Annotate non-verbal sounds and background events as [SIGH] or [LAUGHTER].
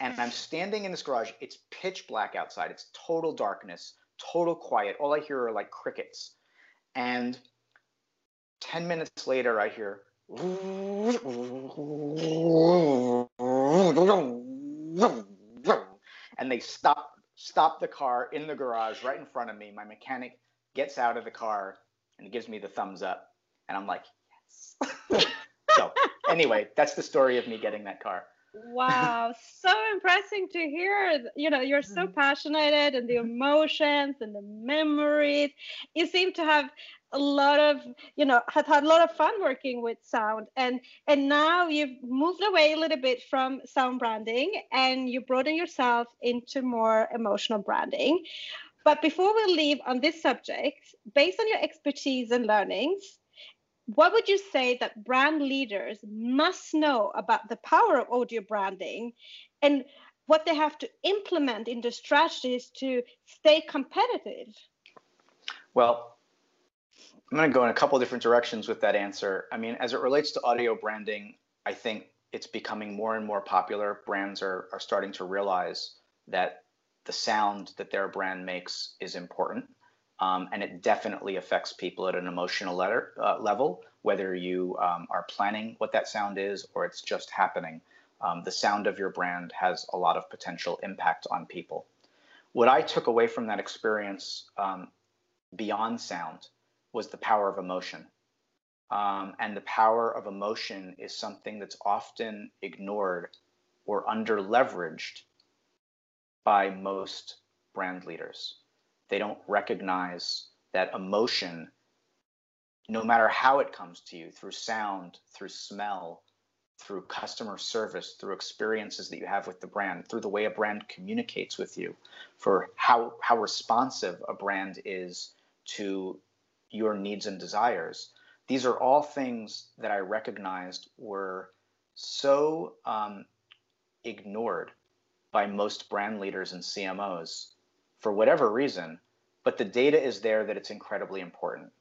and I'm standing in this garage. It's pitch black outside. It's total darkness, total quiet. All I hear are like crickets. And 10 minutes later, I hear, and they stop stop the car in the garage right in front of me. My mechanic gets out of the car and gives me the thumbs up, and I'm like, yes. [LAUGHS] so anyway, that's the story of me getting that car. Wow, so impressive to hear. You know, you're so mm-hmm. passionate and the emotions and the memories. You seem to have a lot of you know had had a lot of fun working with sound and and now you've moved away a little bit from sound branding and you broaden yourself into more emotional branding but before we leave on this subject based on your expertise and learnings what would you say that brand leaders must know about the power of audio branding and what they have to implement in the strategies to stay competitive well I'm going to go in a couple different directions with that answer. I mean, as it relates to audio branding, I think it's becoming more and more popular. Brands are, are starting to realize that the sound that their brand makes is important. Um, and it definitely affects people at an emotional letter, uh, level, whether you um, are planning what that sound is or it's just happening. Um, the sound of your brand has a lot of potential impact on people. What I took away from that experience um, beyond sound was the power of emotion. Um, and the power of emotion is something that's often ignored or under leveraged by most brand leaders. They don't recognize that emotion, no matter how it comes to you through sound, through smell, through customer service, through experiences that you have with the brand, through the way a brand communicates with you, for how, how responsive a brand is to your needs and desires. These are all things that I recognized were so um, ignored by most brand leaders and CMOs for whatever reason. But the data is there that it's incredibly important.